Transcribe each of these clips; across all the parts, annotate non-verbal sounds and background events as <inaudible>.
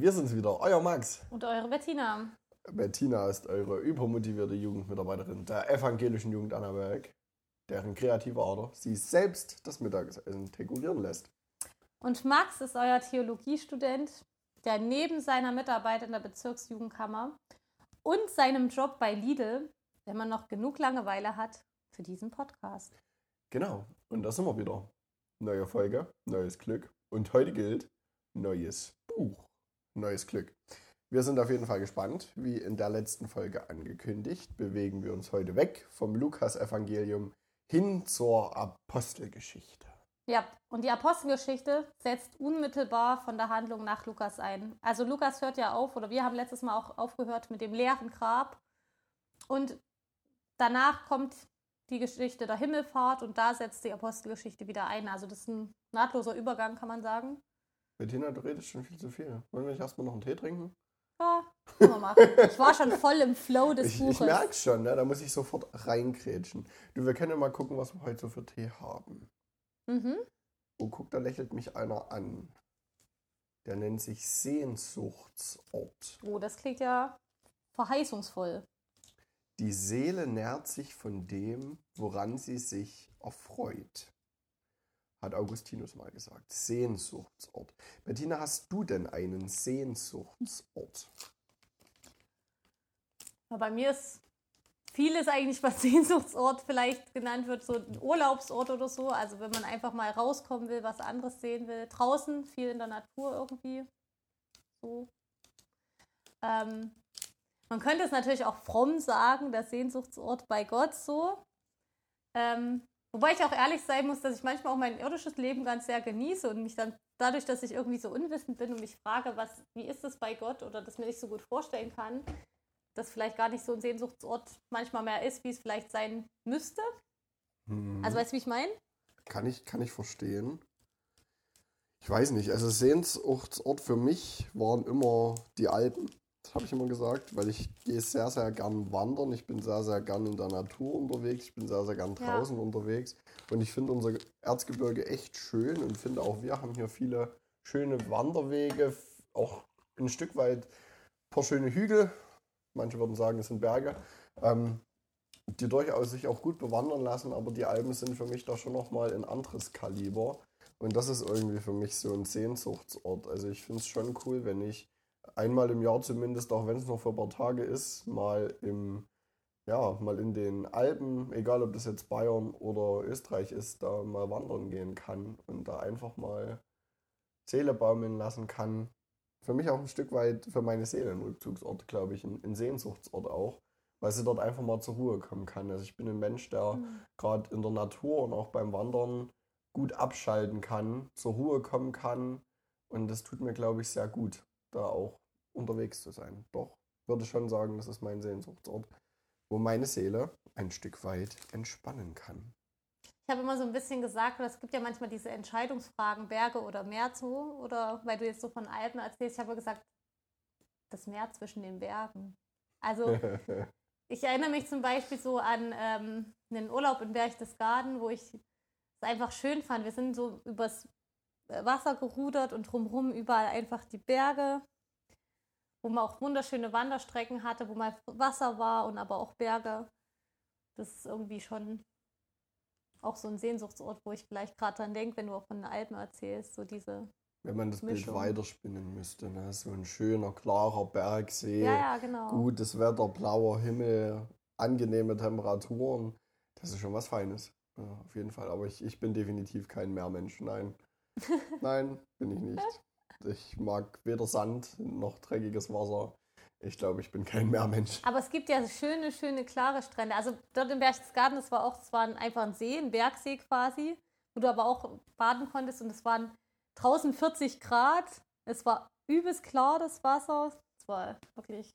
Wir sind's wieder, euer Max. Und eure Bettina. Bettina ist eure übermotivierte Jugendmitarbeiterin der evangelischen Jugend Annaberg, deren kreative Ader sie selbst das Mittagessen tegulieren lässt. Und Max ist euer Theologiestudent, der neben seiner Mitarbeit in der Bezirksjugendkammer und seinem Job bei Lidl, wenn man noch genug Langeweile hat, für diesen Podcast. Genau, und da sind wir wieder. Neue Folge, neues Glück. Und heute gilt neues Buch, neues Glück. Wir sind auf jeden Fall gespannt. Wie in der letzten Folge angekündigt, bewegen wir uns heute weg vom Lukas-Evangelium hin zur Apostelgeschichte. Ja, und die Apostelgeschichte setzt unmittelbar von der Handlung nach Lukas ein. Also Lukas hört ja auf, oder wir haben letztes Mal auch aufgehört mit dem leeren Grab. Und danach kommt die Geschichte der Himmelfahrt und da setzt die Apostelgeschichte wieder ein. Also das ist ein nahtloser Übergang, kann man sagen. Bettina, du redest schon viel zu viel. Wollen wir nicht erstmal noch einen Tee trinken? Ja, können wir machen. Ich war schon voll im Flow des Ich, Buches. ich merke schon, ne? da muss ich sofort reingrätschen. Du, wir können ja mal gucken, was wir heute so für Tee haben. Mhm. Oh, guck, da lächelt mich einer an. Der nennt sich Sehnsuchtsort. Oh, das klingt ja verheißungsvoll. Die Seele nährt sich von dem, woran sie sich erfreut. Hat Augustinus mal gesagt. Sehnsuchtsort. Bettina, hast du denn einen Sehnsuchtsort? Ja, bei mir ist vieles eigentlich, was <laughs> Sehnsuchtsort vielleicht genannt wird, so ein Urlaubsort oder so. Also wenn man einfach mal rauskommen will, was anderes sehen will. Draußen, viel in der Natur irgendwie. So. Ähm, man könnte es natürlich auch fromm sagen, der Sehnsuchtsort bei Gott so. Ähm, wobei ich auch ehrlich sein muss, dass ich manchmal auch mein irdisches Leben ganz sehr genieße und mich dann dadurch, dass ich irgendwie so unwissend bin und mich frage, was, wie ist es bei Gott oder das mir nicht so gut vorstellen kann, das vielleicht gar nicht so ein Sehnsuchtsort manchmal mehr ist, wie es vielleicht sein müsste. Hm. Also weißt du, wie ich meine? Kann ich, kann ich verstehen. Ich weiß nicht, also Sehnsuchtsort für mich waren immer die Alpen. Das habe ich immer gesagt, weil ich gehe sehr, sehr gern wandern. Ich bin sehr, sehr gern in der Natur unterwegs. Ich bin sehr, sehr gern Ja. draußen unterwegs. Und ich finde unser Erzgebirge echt schön und finde auch wir haben hier viele schöne Wanderwege, auch ein Stück weit ein paar schöne Hügel. Manche würden sagen, es sind Berge. Ähm, die durchaus sich auch gut bewandern lassen, aber die Alpen sind für mich da schon nochmal ein anderes Kaliber. Und das ist irgendwie für mich so ein Sehnsuchtsort. Also ich finde es schon cool, wenn ich einmal im Jahr zumindest, auch wenn es noch für ein paar Tage ist, mal im, ja, mal in den Alpen, egal ob das jetzt Bayern oder Österreich ist, da mal wandern gehen kann und da einfach mal Seele baumeln lassen kann. Für mich auch ein Stück weit für meine Seele ein Rückzugsort, glaube ich, ein, ein Sehnsuchtsort auch, weil sie dort einfach mal zur Ruhe kommen kann. Also ich bin ein Mensch, der Mhm. gerade in der Natur und auch beim Wandern gut abschalten kann, zur Ruhe kommen kann. Und das tut mir, glaube ich, sehr gut, da auch unterwegs zu sein. Doch, würde schon sagen, das ist mein Sehnsuchtsort, wo meine Seele ein Stück weit entspannen kann. Ich habe immer so ein bisschen gesagt, es gibt ja manchmal diese Entscheidungsfragen, Berge oder Meer so, oder weil du jetzt so von Alpen erzählst, ich habe gesagt, das Meer zwischen den Bergen. Also <laughs> ich erinnere mich zum Beispiel so an ähm, einen Urlaub in Berchtesgaden, wo ich es einfach schön fand. Wir sind so übers Wasser gerudert und drumherum überall einfach die Berge, wo man auch wunderschöne Wanderstrecken hatte, wo mal Wasser war und aber auch Berge. Das ist irgendwie schon auch so ein Sehnsuchtsort, wo ich vielleicht gerade dran denke, wenn du auch von den Alpen erzählst, so diese. Wenn man das Bild Mischung. weiterspinnen müsste, ne? so ein schöner, klarer Bergsee, Ja, ja, genau. gutes Wetter, blauer Himmel, angenehme Temperaturen, das ist schon was Feines. Ja, auf jeden Fall. Aber ich, ich bin definitiv kein Meermensch. Nein. <laughs> Nein, bin ich nicht. Ich mag weder Sand noch dreckiges Wasser. Ich glaube, ich bin kein Meermensch. Aber es gibt ja schöne, schöne, klare Strände. Also dort im Berchtesgaden, das war auch, es war ein- einfach ein See, ein Bergsee quasi, wo du aber auch baden konntest und es waren draußen 40 Grad. Es war übelst klar, das Wasser. Es war wirklich,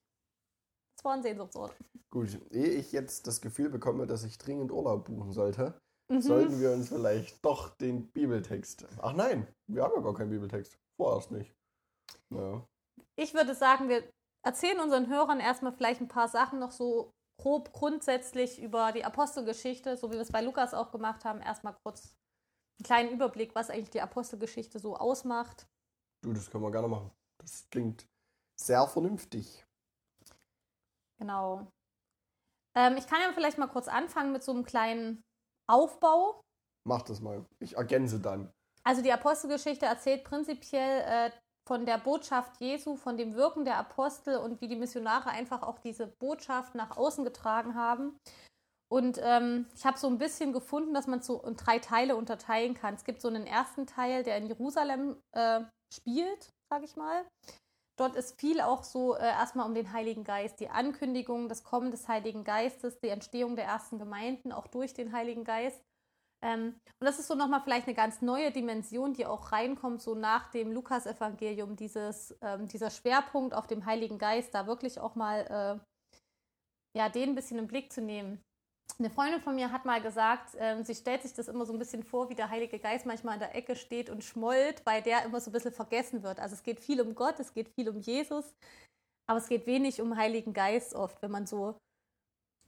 es war ein Sehnsuchtsort. Gut, ehe ich jetzt das Gefühl bekomme, dass ich dringend Urlaub buchen sollte, Mhm. sollten wir uns vielleicht doch den Bibeltext. Ach nein, wir haben ja gar keinen Bibeltext. Vorerst nicht. Ja. Ich würde sagen, wir erzählen unseren Hörern erstmal vielleicht ein paar Sachen noch so grob grundsätzlich über die Apostelgeschichte, so wie wir es bei Lukas auch gemacht haben. Erstmal kurz einen kleinen Überblick, was eigentlich die Apostelgeschichte so ausmacht. Du, das können wir gerne machen. Das klingt sehr vernünftig. Genau. Ähm, ich kann ja vielleicht mal kurz anfangen mit so einem kleinen Aufbau. Mach das mal. Ich ergänze dann. Also die Apostelgeschichte erzählt prinzipiell äh, von der Botschaft Jesu, von dem Wirken der Apostel und wie die Missionare einfach auch diese Botschaft nach außen getragen haben. Und ähm, ich habe so ein bisschen gefunden, dass man es so in drei Teile unterteilen kann. Es gibt so einen ersten Teil, der in Jerusalem äh, spielt, sage ich mal. Dort ist viel auch so äh, erstmal um den Heiligen Geist, die Ankündigung, das Kommen des Heiligen Geistes, die Entstehung der ersten Gemeinden, auch durch den Heiligen Geist. Ähm, und das ist so nochmal vielleicht eine ganz neue Dimension, die auch reinkommt, so nach dem Lukasevangelium, ähm, dieser Schwerpunkt auf dem Heiligen Geist, da wirklich auch mal äh, ja, den ein bisschen im Blick zu nehmen. Eine Freundin von mir hat mal gesagt, äh, sie stellt sich das immer so ein bisschen vor, wie der Heilige Geist manchmal in der Ecke steht und schmollt, weil der immer so ein bisschen vergessen wird. Also es geht viel um Gott, es geht viel um Jesus, aber es geht wenig um Heiligen Geist oft, wenn man so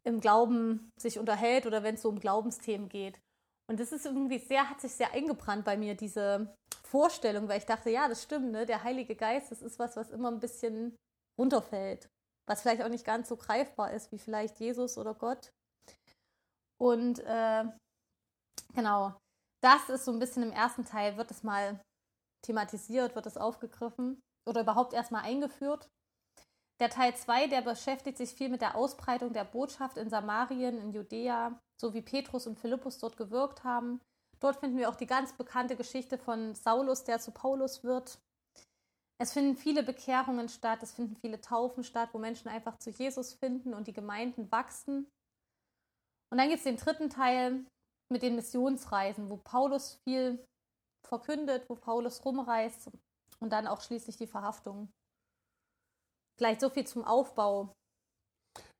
im Glauben sich unterhält oder wenn es so um Glaubensthemen geht. Und das ist irgendwie sehr, hat sich sehr eingebrannt bei mir, diese Vorstellung, weil ich dachte, ja, das stimmt, ne? Der Heilige Geist, das ist was, was immer ein bisschen runterfällt, was vielleicht auch nicht ganz so greifbar ist wie vielleicht Jesus oder Gott. Und äh, genau, das ist so ein bisschen im ersten Teil, wird es mal thematisiert, wird es aufgegriffen oder überhaupt erstmal eingeführt. Der Teil 2, der beschäftigt sich viel mit der Ausbreitung der Botschaft in Samarien, in Judäa, so wie Petrus und Philippus dort gewirkt haben. Dort finden wir auch die ganz bekannte Geschichte von Saulus, der zu Paulus wird. Es finden viele Bekehrungen statt, es finden viele Taufen statt, wo Menschen einfach zu Jesus finden und die Gemeinden wachsen. Und dann gibt es den dritten Teil mit den Missionsreisen, wo Paulus viel verkündet, wo Paulus rumreist und dann auch schließlich die Verhaftung. Vielleicht so viel zum Aufbau.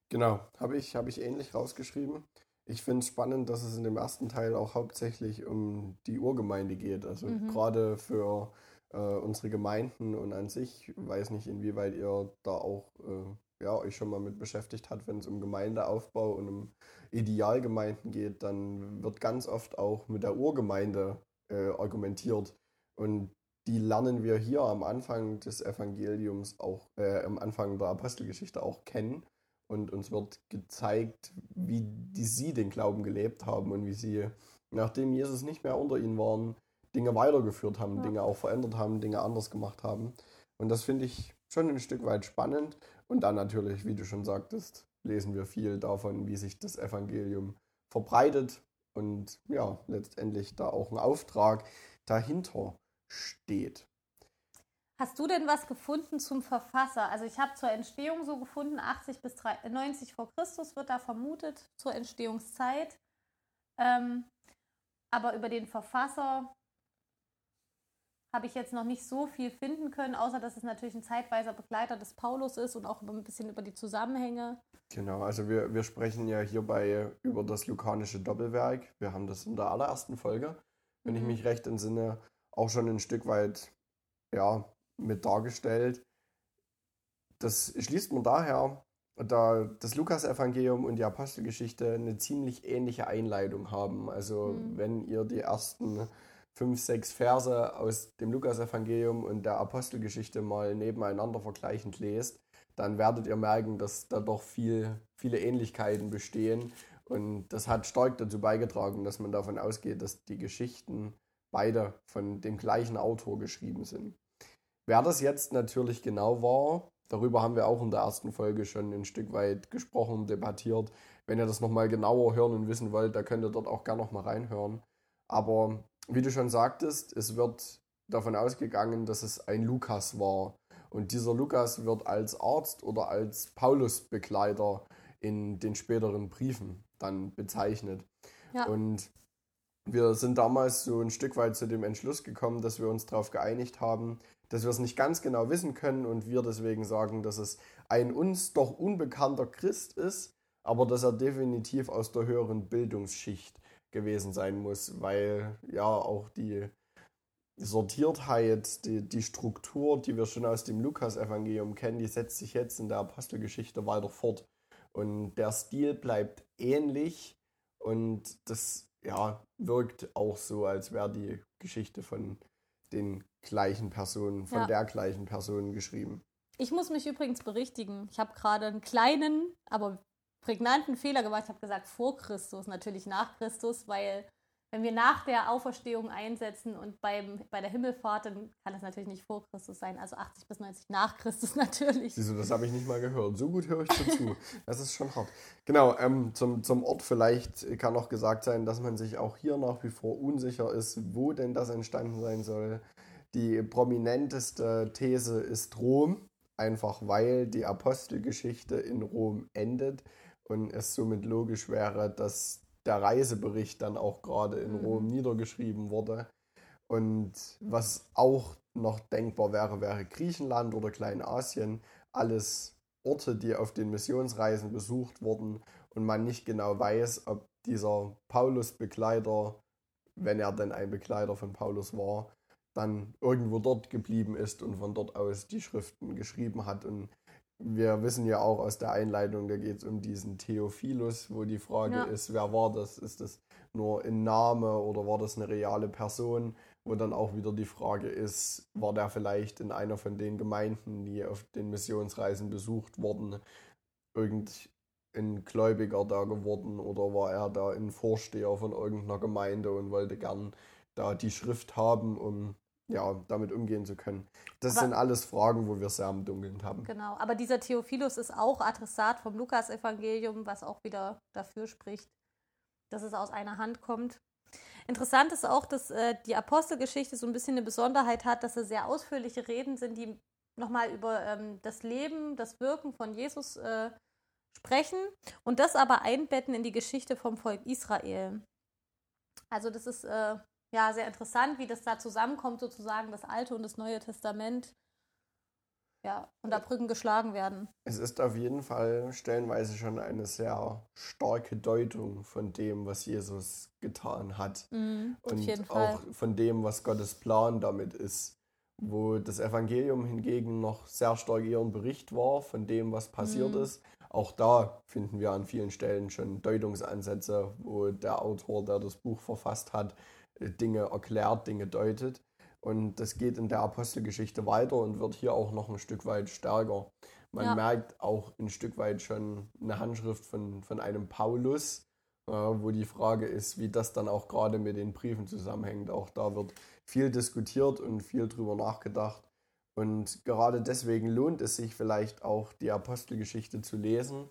Genau, habe ich, hab ich ähnlich rausgeschrieben. Ich finde es spannend, dass es in dem ersten Teil auch hauptsächlich um die Urgemeinde geht. Also mhm. gerade für äh, unsere Gemeinden und an sich, weiß nicht, inwieweit ihr da auch äh, ja, euch schon mal mit beschäftigt habt, wenn es um Gemeindeaufbau und um Idealgemeinden geht, dann wird ganz oft auch mit der Urgemeinde äh, argumentiert. Und die lernen wir hier am Anfang des Evangeliums auch, äh, am Anfang der Apostelgeschichte auch kennen. Und uns wird gezeigt, wie die sie den Glauben gelebt haben und wie sie, nachdem Jesus nicht mehr unter ihnen waren, Dinge weitergeführt haben, ja. Dinge auch verändert haben, Dinge anders gemacht haben. Und das finde ich schon ein Stück weit spannend. Und dann natürlich, wie du schon sagtest, lesen wir viel davon, wie sich das Evangelium verbreitet und ja, letztendlich da auch ein Auftrag dahinter steht. Hast du denn was gefunden zum Verfasser? Also ich habe zur Entstehung so gefunden, 80 bis 90 vor Christus wird da vermutet zur Entstehungszeit. Ähm, aber über den Verfasser habe ich jetzt noch nicht so viel finden können, außer dass es natürlich ein zeitweiser Begleiter des Paulus ist und auch ein bisschen über die Zusammenhänge. Genau, also wir, wir sprechen ja hierbei über das lukanische Doppelwerk. Wir haben das in der allerersten Folge, wenn mhm. ich mich recht entsinne, auch schon ein Stück weit ja, mit dargestellt. Das schließt man daher, da das Lukas-Evangelium und die Apostelgeschichte eine ziemlich ähnliche Einleitung haben. Also mhm. wenn ihr die ersten fünf, sechs Verse aus dem Lukasevangelium und der Apostelgeschichte mal nebeneinander vergleichend lest, dann werdet ihr merken, dass da doch viel, viele Ähnlichkeiten bestehen. Und das hat stark dazu beigetragen, dass man davon ausgeht, dass die Geschichten beide von dem gleichen Autor geschrieben sind. Wer das jetzt natürlich genau war, darüber haben wir auch in der ersten Folge schon ein Stück weit gesprochen, debattiert. Wenn ihr das nochmal genauer hören und wissen wollt, da könnt ihr dort auch gerne nochmal reinhören. Aber wie du schon sagtest, es wird davon ausgegangen, dass es ein Lukas war. Und dieser Lukas wird als Arzt oder als Paulusbegleiter in den späteren Briefen dann bezeichnet. Ja. Und wir sind damals so ein Stück weit zu dem Entschluss gekommen, dass wir uns darauf geeinigt haben, dass wir es nicht ganz genau wissen können und wir deswegen sagen, dass es ein uns doch unbekannter Christ ist, aber dass er definitiv aus der höheren Bildungsschicht gewesen sein muss, weil ja auch die Sortiertheit, die, die Struktur, die wir schon aus dem Lukas-Evangelium kennen, die setzt sich jetzt in der Apostelgeschichte weiter fort. Und der Stil bleibt ähnlich und das ja, wirkt auch so, als wäre die Geschichte von den gleichen Personen, von Ja. der gleichen Person geschrieben. Ich muss mich übrigens berichtigen. Ich habe gerade einen kleinen, aber prägnanten Fehler gemacht. Ich habe gesagt vor Christus, natürlich nach Christus, weil wenn wir nach der Auferstehung einsetzen und beim, bei der Himmelfahrt, dann kann das natürlich nicht vor Christus sein. Also 80 bis 90 nach Christus <laughs> natürlich. Du, das habe ich nicht mal gehört. So gut höre ich dazu. Das ist schon hart. Genau, ähm, zum, zum Ort vielleicht kann auch gesagt sein, dass man sich auch hier nach wie vor unsicher ist, wo denn das entstanden sein soll. Die prominenteste These ist Rom, einfach weil die Apostelgeschichte in Rom endet und es somit logisch wäre, dass der Reisebericht dann auch gerade in Mhm. Rom niedergeschrieben wurde. Und was auch noch denkbar wäre, wäre Griechenland oder Kleinasien. Alles Orte, die auf den Missionsreisen besucht wurden und man nicht genau weiß, ob dieser Paulus-Begleiter, wenn er denn ein Begleiter von Paulus war, dann irgendwo dort geblieben ist und von dort aus die Schriften geschrieben hat. Und wir wissen ja auch aus der Einleitung, da geht es um diesen Theophilus, wo die Frage Ja. ist, wer war das? Ist das nur ein Name oder war das eine reale Person? Wo dann auch wieder die Frage ist, war der vielleicht in einer von den Gemeinden, die auf den Missionsreisen besucht wurden, irgendein Gläubiger da geworden oder war er da ein Vorsteher von irgendeiner Gemeinde und wollte gern da die Schrift haben, um ja, damit umgehen zu können. Das Aber- sind alles Fragen, wo wir sehr im Dunkeln haben. Genau, aber dieser Theophilus ist auch Adressat vom Lukas-Evangelium, was auch wieder dafür spricht, dass es aus einer Hand kommt. Interessant ist auch, dass äh, die Apostelgeschichte so ein bisschen eine Besonderheit hat, dass es sehr ausführliche Reden sind, die nochmal über ähm, das Leben, das Wirken von Jesus äh, sprechen und das aber einbetten in die Geschichte vom Volk Israel. Also das ist äh, ja sehr interessant, wie das da zusammenkommt, sozusagen das Alte und das Neue Testament. Ja, und da Brücken geschlagen werden. Es ist auf jeden Fall stellenweise schon eine sehr starke Deutung von dem, was Jesus getan hat. Mhm, auf und jeden Fall. auch von dem, was Gottes Plan damit ist. Wo das Evangelium hingegen noch sehr stark eher ein Bericht war von dem, was passiert Mhm. ist. Auch da finden wir an vielen Stellen schon Deutungsansätze, wo der Autor, der das Buch verfasst hat, Dinge erklärt, Dinge deutet. Und das geht in der Apostelgeschichte weiter und wird hier auch noch ein Stück weit stärker. Man Ja. merkt auch ein Stück weit schon eine Handschrift von, von einem Paulus, äh, wo die Frage ist, wie das dann auch gerade mit den Briefen zusammenhängt. Auch da wird viel diskutiert und viel drüber nachgedacht. Und gerade deswegen lohnt es sich vielleicht auch, die Apostelgeschichte zu lesen.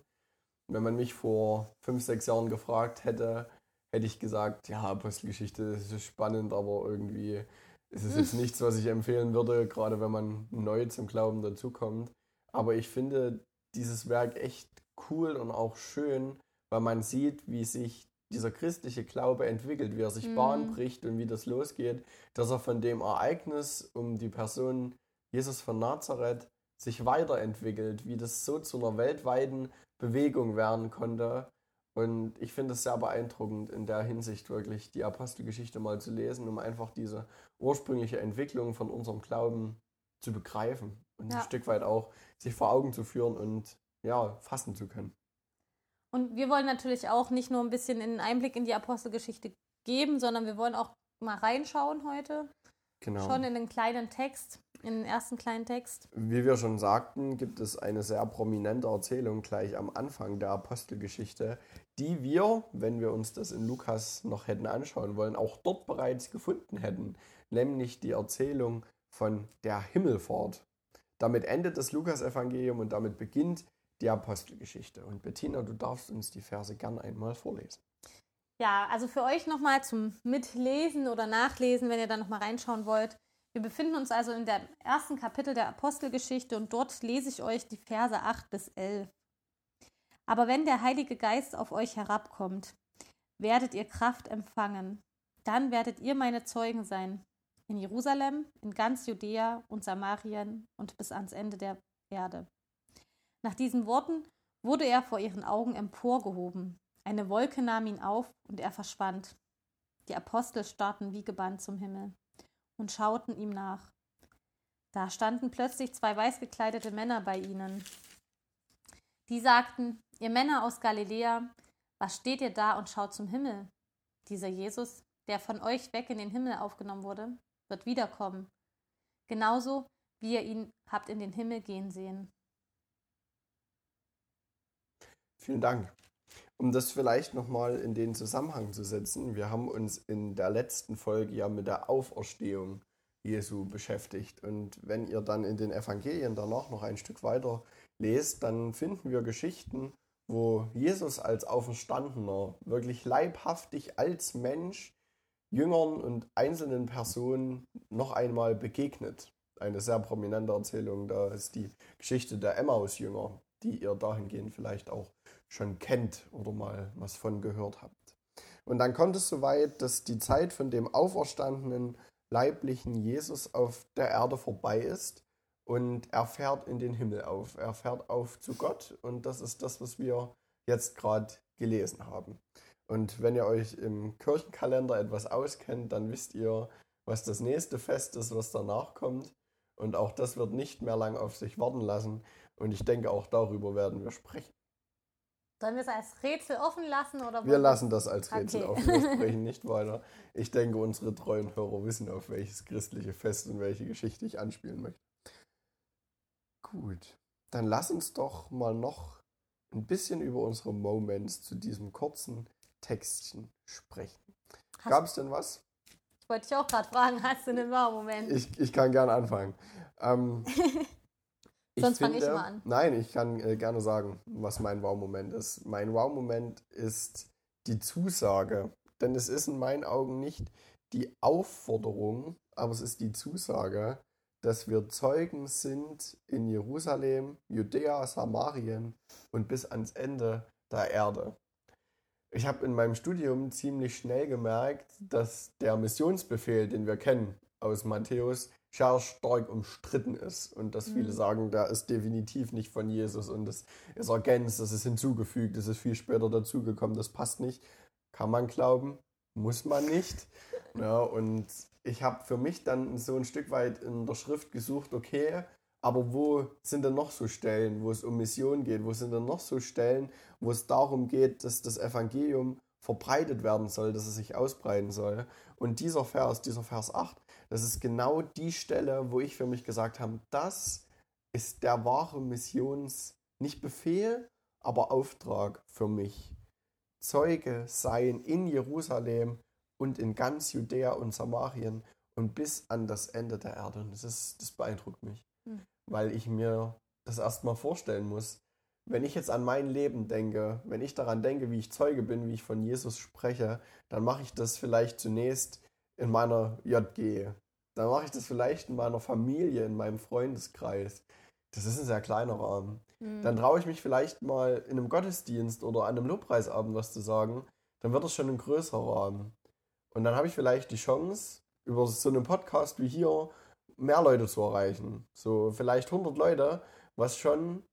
Wenn man mich vor fünf, sechs Jahren gefragt hätte, hätte ich gesagt, ja, Apostelgeschichte ist spannend, aber irgendwie ist es jetzt nichts, was ich empfehlen würde, gerade wenn man neu zum Glauben dazukommt. Aber ich finde dieses Werk echt cool und auch schön, weil man sieht, wie sich dieser christliche Glaube entwickelt, wie er sich Mhm. Bahn bricht und wie das losgeht, dass er von dem Ereignis um die Person Jesus von Nazareth sich weiterentwickelt, wie das so zu einer weltweiten Bewegung werden konnte. Und ich finde es sehr beeindruckend in der Hinsicht wirklich die Apostelgeschichte mal zu lesen, um einfach diese ursprüngliche Entwicklung von unserem Glauben zu begreifen und Ja. ein Stück weit auch sich vor Augen zu führen und ja, fassen zu können. Und wir wollen natürlich auch nicht nur ein bisschen einen Einblick in die Apostelgeschichte geben, sondern wir wollen auch mal reinschauen heute. Genau. Schon in den kleinen Text, in den ersten kleinen Text. Wie wir schon sagten, gibt es eine sehr prominente Erzählung gleich am Anfang der Apostelgeschichte, die wir, wenn wir uns das in Lukas noch hätten anschauen wollen, auch dort bereits gefunden hätten, nämlich die Erzählung von der Himmelfahrt. Damit endet das Lukas-Evangelium und damit beginnt die Apostelgeschichte. Und Bettina, du darfst uns die Verse gern einmal vorlesen. Ja, also für euch nochmal zum Mitlesen oder Nachlesen, wenn ihr da nochmal reinschauen wollt. Wir befinden uns also in dem ersten Kapitel der Apostelgeschichte und dort lese ich euch die Verse 8 bis 11. Aber wenn der Heilige Geist auf euch herabkommt, werdet ihr Kraft empfangen. Dann werdet ihr meine Zeugen sein. In Jerusalem, in ganz Judäa und Samarien und bis ans Ende der Erde. Nach diesen Worten wurde er vor ihren Augen emporgehoben. Eine Wolke nahm ihn auf und er verschwand. Die Apostel starrten wie gebannt zum Himmel und schauten ihm nach. Da standen plötzlich zwei weißgekleidete Männer bei ihnen. Die sagten, ihr Männer aus Galiläa, was steht ihr da und schaut zum Himmel? Dieser Jesus, der von euch weg in den Himmel aufgenommen wurde, wird wiederkommen. Genauso wie ihr ihn habt in den Himmel gehen sehen. Vielen Dank. Um das vielleicht nochmal in den Zusammenhang zu setzen, wir haben uns in der letzten Folge ja mit der Auferstehung Jesu beschäftigt. Und wenn ihr dann in den Evangelien danach noch ein Stück weiter lest, dann finden wir Geschichten, wo Jesus als Auferstandener wirklich leibhaftig als Mensch Jüngern und einzelnen Personen noch einmal begegnet. Eine sehr prominente Erzählung, da ist die Geschichte der Emmaus-Jünger, die ihr dahingehend vielleicht auch schon kennt oder mal was von gehört habt. Und dann kommt es soweit, dass die Zeit von dem auferstandenen leiblichen Jesus auf der Erde vorbei ist und er fährt in den Himmel auf. Er fährt auf zu Gott und das ist das, was wir jetzt gerade gelesen haben. Und wenn ihr euch im Kirchenkalender etwas auskennt, dann wisst ihr, was das nächste Fest ist, was danach kommt. Und auch das wird nicht mehr lang auf sich warten lassen. Und ich denke, auch darüber werden wir sprechen. Sollen wir es als Rätsel offen lassen? Oder wir lassen das als Rätsel okay. offen. Wir <laughs> sprechen nicht weiter. Ich denke, unsere treuen Hörer wissen, auf welches christliche Fest und welche Geschichte ich anspielen möchte. Gut, dann lass uns doch mal noch ein bisschen über unsere Moments zu diesem kurzen Textchen sprechen. Gab es denn was? Ich wollte dich auch gerade fragen, hast du einen Wow-Moment? Ich, ich kann gerne anfangen. Ähm, <laughs> Sonst fange ich mal an. Nein, ich kann äh, gerne sagen, was mein Wow-Moment ist. Mein Wow-Moment ist die Zusage. Denn es ist in meinen Augen nicht die Aufforderung, aber es ist die Zusage, dass wir Zeugen sind in Jerusalem, Judäa, Samarien und bis ans Ende der Erde. Ich habe in meinem Studium ziemlich schnell gemerkt, dass der Missionsbefehl, den wir kennen aus Matthäus, stark umstritten ist und dass viele mhm. sagen, der ist definitiv nicht von Jesus und das ist ergänzt, das ist hinzugefügt, das ist viel später dazugekommen, das passt nicht. Kann man glauben, muss man nicht. <laughs> Ja, und ich habe für mich dann so ein Stück weit in der Schrift gesucht, okay, aber wo sind denn noch so Stellen, wo es um Mission geht? Wo sind denn noch so Stellen, wo es darum geht, dass das Evangelium verbreitet werden soll, dass es sich ausbreiten soll? Und dieser Vers, dieser Vers 8, das ist genau die Stelle, wo ich für mich gesagt habe, das ist der wahre Missions, nicht Befehl, aber Auftrag für mich. Zeuge sein in Jerusalem und in ganz Judäa und Samarien und bis an das Ende der Erde. Und das, ist, das beeindruckt mich, mhm. weil ich mir das erstmal vorstellen muss. Wenn ich jetzt an mein Leben denke, wenn ich daran denke, wie ich Zeuge bin, wie ich von Jesus spreche, dann mache ich das vielleicht zunächst in meiner JG. Dann mache ich das vielleicht in meiner Familie, in meinem Freundeskreis. Das ist ein sehr kleiner Rahmen. Mhm. Dann traue ich mich vielleicht mal in einem Gottesdienst oder an einem Lobpreisabend was zu sagen. Dann wird das schon ein größerer Rahmen. Und dann habe ich vielleicht die Chance, über so einen Podcast wie hier mehr Leute zu erreichen. So vielleicht 100 Leute, was schon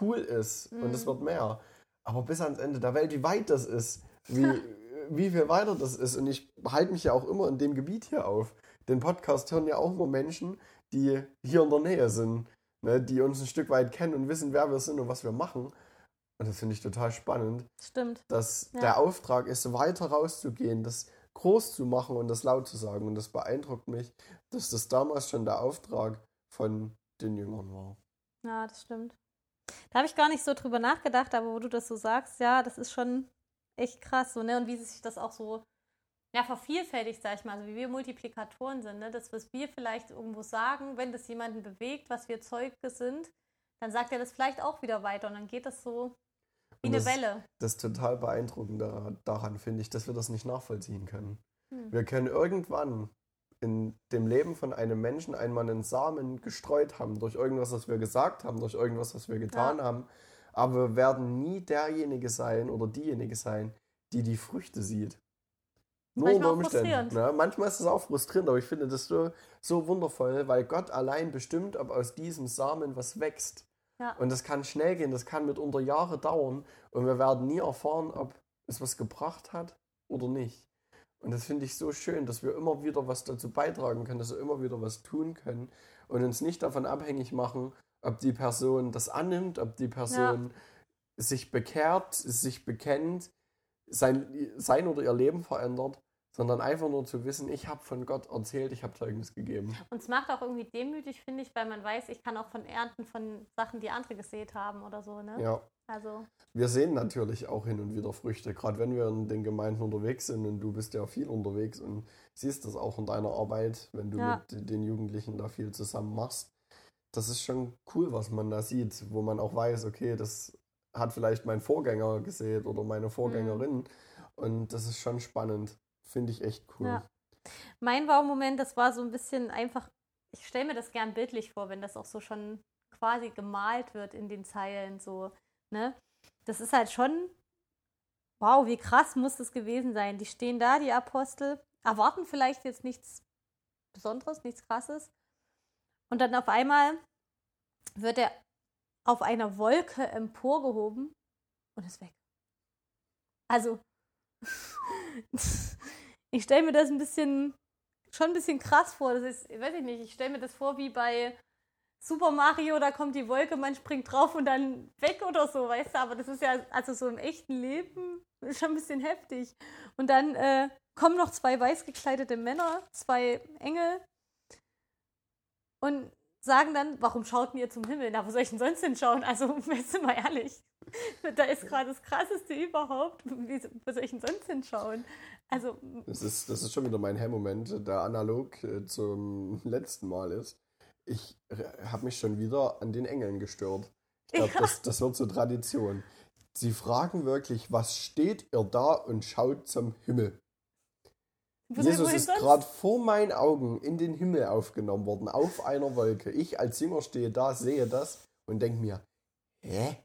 cool ist. Mhm. Und es wird mehr. Aber bis ans Ende der Welt, wie weit das ist, wie, <laughs> wie viel weiter das ist. Und ich halte mich ja auch immer in dem Gebiet hier auf. Den Podcast hören ja auch nur Menschen, die hier in der Nähe sind, ne, die uns ein Stück weit kennen und wissen, wer wir sind und was wir machen. Und das finde ich total spannend. Stimmt. Dass ja. der Auftrag ist, weiter rauszugehen, das groß zu machen und das laut zu sagen. Und das beeindruckt mich, dass das damals schon der Auftrag von den Jüngern war. Ja, das stimmt. Da habe ich gar nicht so drüber nachgedacht, aber wo du das so sagst, ja, das ist schon echt krass so, ne? Und wie sich das auch so ja, vervielfältigt, sag ich mal, also wie wir Multiplikatoren sind, ne? Das, was wir vielleicht irgendwo sagen, wenn das jemanden bewegt, was wir Zeuge sind, dann sagt er das vielleicht auch wieder weiter und dann geht das so wie eine Welle. Das total beeindruckende daran finde ich, dass wir das nicht nachvollziehen können. Hm. Wir können irgendwann in dem Leben von einem Menschen einmal einen Samen gestreut haben, durch irgendwas, was wir gesagt haben, durch irgendwas, was wir getan ja. haben, aber wir werden nie derjenige sein oder diejenige sein, die die Früchte sieht. Nur unter Umständen. Ne? Manchmal ist es auch frustrierend, aber ich finde das so, so wundervoll, weil Gott allein bestimmt, ob aus diesem Samen was wächst. Ja. Und das kann schnell gehen, das kann mitunter Jahre dauern und wir werden nie erfahren, ob es was gebracht hat oder nicht. Und das finde ich so schön, dass wir immer wieder was dazu beitragen können, dass wir immer wieder was tun können und uns nicht davon abhängig machen, ob die Person das annimmt, ob die Person ja. sich bekehrt, sich bekennt, sein, sein oder ihr Leben verändert, sondern einfach nur zu wissen, ich habe von Gott erzählt, ich habe Zeugnis gegeben. Und es macht auch irgendwie demütig, finde ich, weil man weiß, ich kann auch von ernten von Sachen, die andere gesät haben oder so, ne? Ja. Also, Wir sehen natürlich auch hin und wieder Früchte, gerade wenn wir in den Gemeinden unterwegs sind und du bist ja viel unterwegs und siehst das auch in deiner Arbeit, wenn du Ja. mit den Jugendlichen da viel zusammen machst. Das ist schon cool, was man da sieht, wo man auch weiß, okay, das hat vielleicht mein Vorgänger gesehen oder meine Vorgängerin und das ist schon spannend. Finde ich echt cool. Ja. mein Wow-Moment, das war so ein bisschen einfach, ich stelle mir das gern bildlich vor, wenn das auch so schon quasi gemalt wird in den Zeilen, so, ne? Das ist halt schon, wow, wie krass muss das gewesen sein. Die stehen da, die Apostel, erwarten vielleicht jetzt nichts Besonderes, nichts Krasses. Und dann auf einmal wird er auf einer Wolke emporgehoben und ist weg. Also, <laughs> ich stelle mir das ein bisschen, schon ein bisschen krass vor. Das ist, weiß ich nicht, ich stelle mir das vor wie bei Super Mario, da kommt die Wolke, man springt drauf und dann weg oder so, weißt du? Aber das ist ja, also so im echten Leben, schon ein bisschen heftig. Und dann äh, kommen noch zwei weiß gekleidete Männer, zwei Engel und sagen dann, warum schaut ihr zum Himmel? Na, wo soll ich denn sonst hinschauen? Also, <laughs> du mal ehrlich, da ist gerade das Krasseste überhaupt. Wie, wo soll ich denn sonst hinschauen? Also, Das ist, das ist schon wieder mein Hemmmoment, der analog äh, zum letzten Mal ist. Ich habe mich schon wieder an den Engeln gestört. Ich glaube, Ja. das, das wird zur Tradition. Sie fragen wirklich, was steht ihr da und schaut zum Himmel? Wo soll- Jesus wohin ist gerade vor meinen Augen in den Himmel aufgenommen worden, auf einer Wolke. Ich als Jünger stehe da, sehe das und denke mir, hä?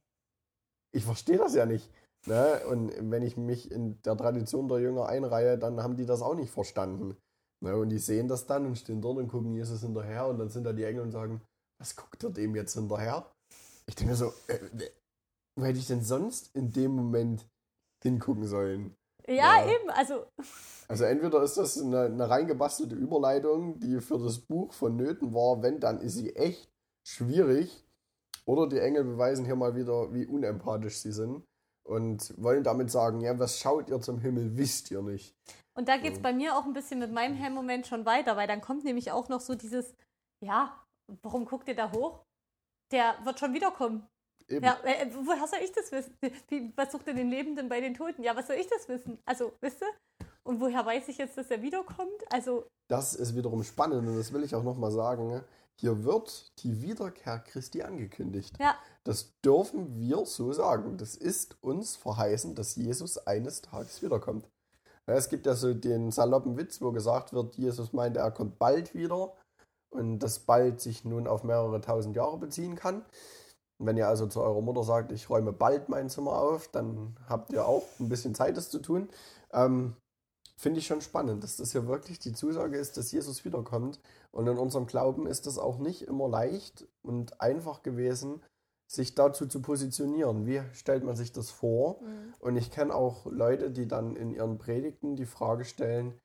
Ich verstehe das ja nicht. Ne? Und wenn ich mich in der Tradition der Jünger einreihe, dann haben die das auch nicht verstanden. Ne? Und die sehen das dann und stehen dort und gucken Jesus hinterher und dann sind da die Engel und sagen, was guckt ihr dem jetzt hinterher? Ich denke mir so, äh, wo hätte ich denn sonst in dem Moment hingucken sollen? Ja, Ja. eben. Also, Also entweder ist das eine, eine reingebastelte Überleitung, die für das Buch vonnöten war, wenn, dann ist sie echt schwierig. Oder die Engel beweisen hier mal wieder, wie unempathisch sie sind und wollen damit sagen, ja, was schaut ihr zum Himmel, wisst ihr nicht. und da geht es bei mir auch ein bisschen mit meinem Hemmmoment schon weiter, weil dann kommt nämlich auch noch so dieses, ja, warum guckt ihr da hoch? Der wird schon wiederkommen. Eben. Ja, äh, woher soll ich das wissen? Wie, was sucht ihr den Lebenden bei den Toten? Ja, was soll ich das wissen? Also, wisst ihr? Und woher weiß ich jetzt, dass er wiederkommt? Also, Das ist wiederum spannend und das will ich auch nochmal sagen. ne? Hier wird die Wiederkehr Christi angekündigt. ja, Das dürfen wir so sagen. Das ist uns verheißen, dass Jesus eines Tages wiederkommt. Es gibt ja so den saloppen Witz, wo gesagt wird, Jesus meinte, er kommt bald wieder und das bald sich nun auf mehrere tausend Jahre beziehen kann. Und wenn ihr also zu eurer Mutter sagt, ich räume bald mein Zimmer auf, dann habt ihr auch ein bisschen Zeit, das zu tun. Ähm, Finde ich schon spannend, dass das hier wirklich die Zusage ist, dass Jesus wiederkommt. Und in unserem Glauben ist das auch nicht immer leicht und einfach gewesen, sich dazu zu positionieren. Wie stellt man sich das vor? Mhm. Und ich kenne auch Leute, die dann in ihren Predigten die Frage stellen,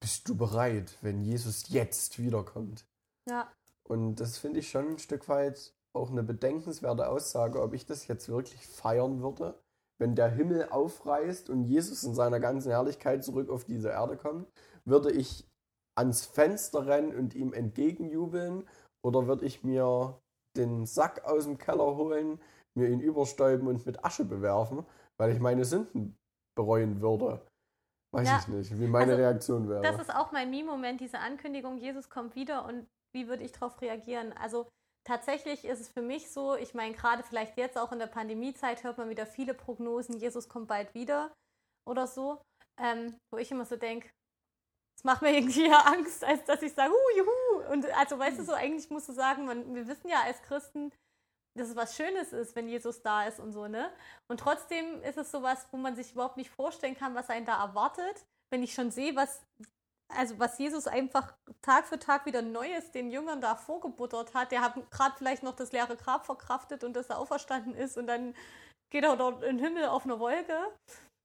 bist du bereit, wenn Jesus jetzt wiederkommt? ja, Und das finde ich schon ein Stück weit auch eine bedenkenswerte Aussage, ob ich das jetzt wirklich feiern würde, wenn der Himmel aufreißt und Jesus in seiner ganzen Herrlichkeit zurück auf diese Erde kommt, würde ich ans Fenster rennen und ihm entgegenjubeln oder würde ich mir den Sack aus dem Keller holen, mir ihn überstäuben und mit Asche bewerfen, weil ich meine Sünden bereuen würde? Weiß Ja, ich nicht, wie meine also, Reaktion wäre. das ist auch mein Meme-Moment, diese Ankündigung, Jesus kommt wieder und wie würde ich darauf reagieren? Also, tatsächlich ist es für mich so, ich meine, gerade vielleicht jetzt auch in der Pandemiezeit hört man wieder viele Prognosen, Jesus kommt bald wieder oder so, ähm, wo ich immer so denke, es macht mir irgendwie <laughs> ja Angst, als dass ich sage, hu, juhu. Und also, weißt du, so eigentlich musst du sagen, man, wir wissen ja als Christen, dass es was Schönes ist, wenn Jesus da ist und so, ne? Und trotzdem ist es sowas, wo man sich überhaupt nicht vorstellen kann, was einen da erwartet, wenn ich schon sehe, was, also was Jesus einfach Tag für Tag wieder Neues den Jüngern da vorgebuttert hat. Der hat gerade vielleicht noch das leere Grab verkraftet und dass er auferstanden ist und dann geht er dort in den Himmel auf eine Wolke.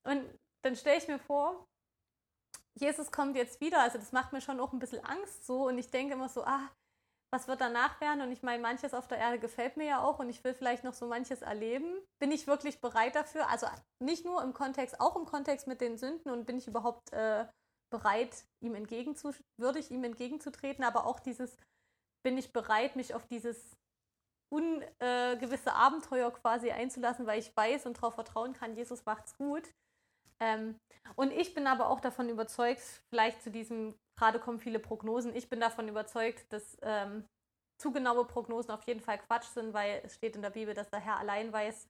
Und dann stelle ich mir vor, Jesus kommt jetzt wieder. Also das macht mir schon auch ein bisschen Angst so. Und ich denke immer so, ah, was wird danach werden? Und ich meine, manches auf der Erde gefällt mir ja auch und ich will vielleicht noch so manches erleben. Bin ich wirklich bereit dafür? Also nicht nur im Kontext, auch im Kontext mit den Sünden und bin ich überhaupt äh, bereit, ihm entgegenzu, würdig ihm entgegenzutreten, aber auch dieses, bin ich bereit, mich auf dieses ungewisse äh, Abenteuer quasi einzulassen, weil ich weiß und darauf vertrauen kann, Jesus macht's gut. Ähm, und ich bin aber auch davon überzeugt, vielleicht zu diesem, gerade kommen viele Prognosen, ich bin davon überzeugt, dass ähm, zu genaue Prognosen auf jeden Fall Quatsch sind, weil es steht in der Bibel, dass der Herr allein weiß,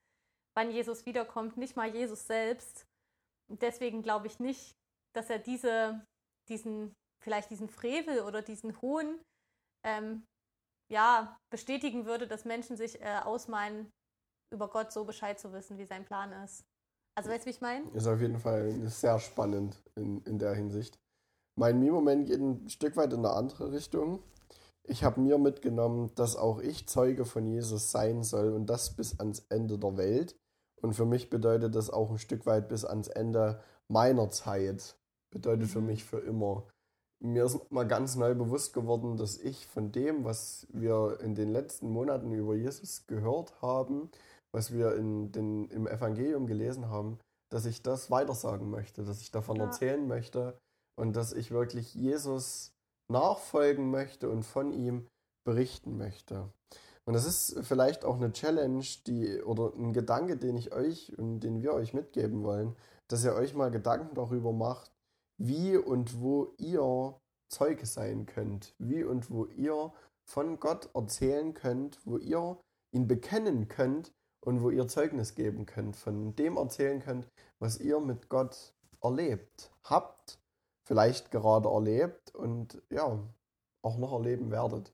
wann Jesus wiederkommt, nicht mal Jesus selbst. Deswegen glaube ich nicht, dass er diese, diesen, vielleicht diesen Frevel oder diesen Hohn ähm, ja, bestätigen würde, dass Menschen sich äh, ausmalen, über Gott so Bescheid zu wissen, wie sein Plan ist. Also weißt du, wie ich meine? Ist auf jeden Fall sehr spannend in, in der Hinsicht. Mein Mi-Moment geht ein Stück weit in eine andere Richtung. Ich habe mir mitgenommen, dass auch ich Zeuge von Jesus sein soll und das bis ans Ende der Welt. Und für mich bedeutet das auch ein Stück weit bis ans Ende meiner Zeit. Bedeutet für mhm. mich für immer. Mir ist mal ganz neu bewusst geworden, dass ich von dem, was wir in den letzten Monaten über Jesus gehört haben, was wir in den, im Evangelium gelesen haben, dass ich das weitersagen möchte, dass ich davon ja. erzählen möchte und dass ich wirklich Jesus nachfolgen möchte und von ihm berichten möchte. Und das ist vielleicht auch eine Challenge, die oder ein Gedanke, den ich euch und den wir euch mitgeben wollen, dass ihr euch mal Gedanken darüber macht, wie und wo ihr Zeuge sein könnt, wie und wo ihr von Gott erzählen könnt, wo ihr ihn bekennen könnt und wo ihr Zeugnis geben könnt, von dem erzählen könnt, was ihr mit Gott erlebt habt, vielleicht gerade erlebt und ja, auch noch erleben werdet.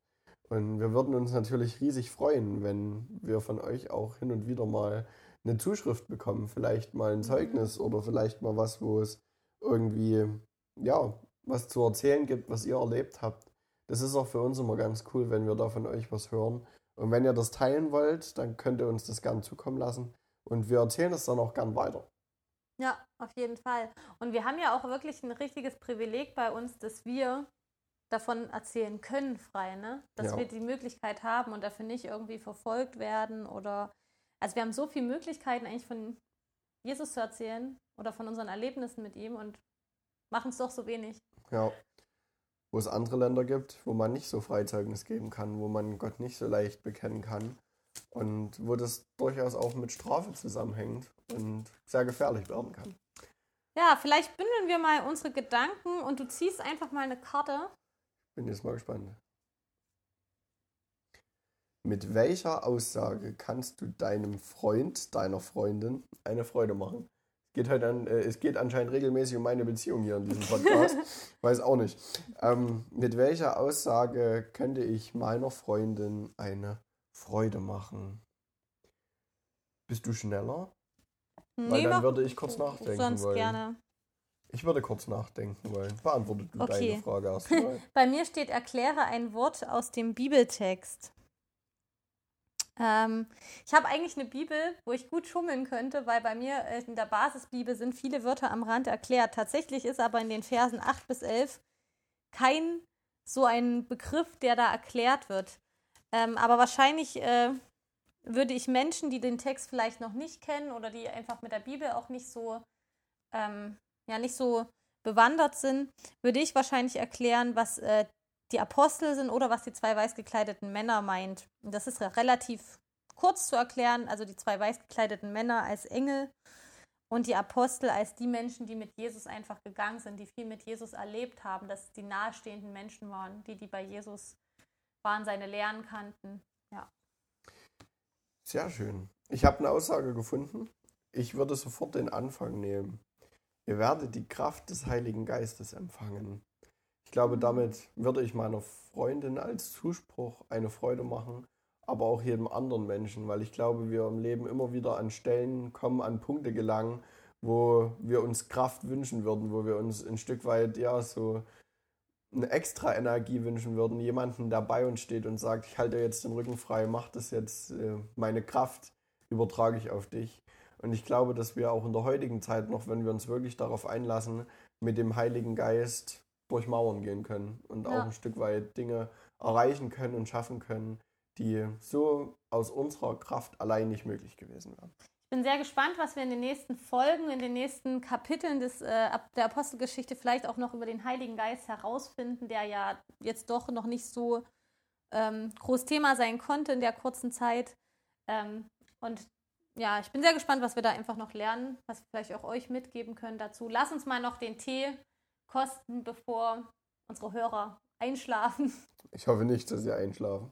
Und wir würden uns natürlich riesig freuen, wenn wir von euch auch hin und wieder mal eine Zuschrift bekommen, vielleicht mal ein mhm. Zeugnis oder vielleicht mal was, wo es irgendwie, ja, was zu erzählen gibt, was ihr erlebt habt. Das ist auch für uns immer ganz cool, wenn wir da von euch was hören und wenn ihr das teilen wollt, dann könnt ihr uns das gern zukommen lassen. Und wir erzählen es dann auch gern weiter. Ja, auf jeden Fall. Und wir haben ja auch wirklich ein richtiges Privileg bei uns, dass wir davon erzählen können, frei, ne? Dass ja. wir die Möglichkeit haben und dafür nicht irgendwie verfolgt werden oder. Also wir haben so viele Möglichkeiten eigentlich von Jesus zu erzählen oder von unseren Erlebnissen mit ihm und machen es doch so wenig. Ja wo es andere Länder gibt, wo man nicht so Freizeugnis geben kann, wo man Gott nicht so leicht bekennen kann und wo das durchaus auch mit Strafe zusammenhängt und sehr gefährlich werden kann. Ja, vielleicht bündeln wir mal unsere Gedanken und du ziehst einfach mal eine Karte. Bin jetzt mal gespannt. Mit welcher Aussage kannst du deinem Freund, deiner Freundin eine Freude machen? geht halt an, äh, es geht anscheinend regelmäßig um meine Beziehung hier in diesem Podcast. <laughs> Weiß auch nicht. Ähm, mit welcher Aussage könnte ich meiner Freundin eine Freude machen? Bist du schneller? Nee, Weil dann würde ich kurz nachdenken sonst wollen. gerne. Ich würde kurz nachdenken wollen. Beantworte du okay. deine Frage <laughs> erstmal. Bei mir steht, erkläre ein Wort aus dem Bibeltext. Ähm, ich habe eigentlich eine Bibel, wo ich gut schummeln könnte, weil bei mir äh, in der Basisbibel sind viele Wörter am Rand erklärt. Tatsächlich ist aber in den Versen 8 bis 11 kein so ein Begriff, der da erklärt wird. Ähm, aber wahrscheinlich äh, würde ich Menschen, die den Text vielleicht noch nicht kennen oder die einfach mit der Bibel auch nicht so, ähm, ja, nicht so bewandert sind, würde ich wahrscheinlich erklären, was äh, die Apostel sind oder was die zwei weiß gekleideten Männer meint. Und das ist relativ kurz zu erklären. Also die zwei weiß gekleideten Männer als Engel und die Apostel als die Menschen, die mit Jesus einfach gegangen sind, die viel mit Jesus erlebt haben, dass die nahestehenden Menschen waren, die, die bei Jesus waren, seine Lehren kannten. Ja. Sehr schön. Ich habe eine Aussage gefunden. Ich würde sofort den Anfang nehmen. Ihr werdet die Kraft des Heiligen Geistes empfangen glaube, damit würde ich meiner Freundin als Zuspruch eine Freude machen, aber auch jedem anderen Menschen, weil ich glaube, wir im Leben immer wieder an Stellen kommen, an Punkte gelangen, wo wir uns Kraft wünschen würden, wo wir uns ein Stück weit, ja, so eine extra Energie wünschen würden, jemanden, der bei uns steht und sagt, ich halte jetzt den Rücken frei, mach das jetzt, äh, meine Kraft übertrage ich auf dich. Und ich glaube, dass wir auch in der heutigen Zeit noch, wenn wir uns wirklich darauf einlassen, mit dem Heiligen Geist durch Mauern gehen können und ja. auch ein Stück weit Dinge erreichen können und schaffen können, die so aus unserer Kraft allein nicht möglich gewesen wären. Ich bin sehr gespannt, was wir in den nächsten Folgen, in den nächsten Kapiteln des, äh, der Apostelgeschichte vielleicht auch noch über den Heiligen Geist herausfinden, der ja jetzt doch noch nicht so ähm, groß Thema sein konnte in der kurzen Zeit. Ähm, und ja, ich bin sehr gespannt, was wir da einfach noch lernen, was wir vielleicht auch euch mitgeben können dazu. Lass uns mal noch den Tee kosten, bevor unsere Hörer einschlafen. Ich hoffe nicht, dass sie einschlafen.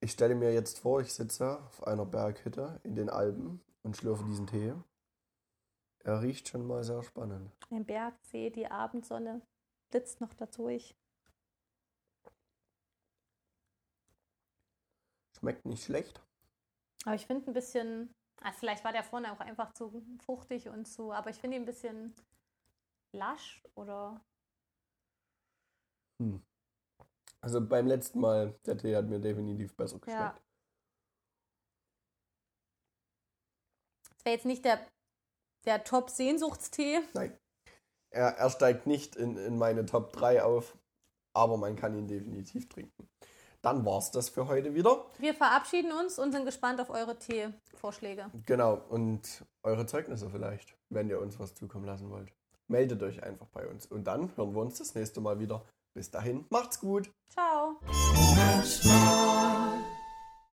Ich stelle mir jetzt vor, ich sitze auf einer Berghütte in den Alpen und schlürfe diesen Tee. Er riecht schon mal sehr spannend. Ein Bergsee, die Abendsonne blitzt noch dadurch. Schmeckt nicht schlecht. Aber ich finde ein bisschen, also vielleicht war der vorne auch einfach zu fruchtig und zu, aber ich finde ihn ein bisschen lasch oder. Hm. Also beim letzten Mal, der Tee hat mir definitiv besser geschmeckt. Ja. Das wäre jetzt nicht der, der Top-Sehnsuchtstee. Nein. Er, er steigt nicht in, in meine Top 3 auf, aber man kann ihn definitiv trinken. Dann war es das für heute wieder. Wir verabschieden uns und sind gespannt auf eure Teevorschläge. Genau, und eure Zeugnisse vielleicht, wenn ihr uns was zukommen lassen wollt. Meldet euch einfach bei uns. Und dann hören wir uns das nächste Mal wieder. Bis dahin, macht's gut. Ciao.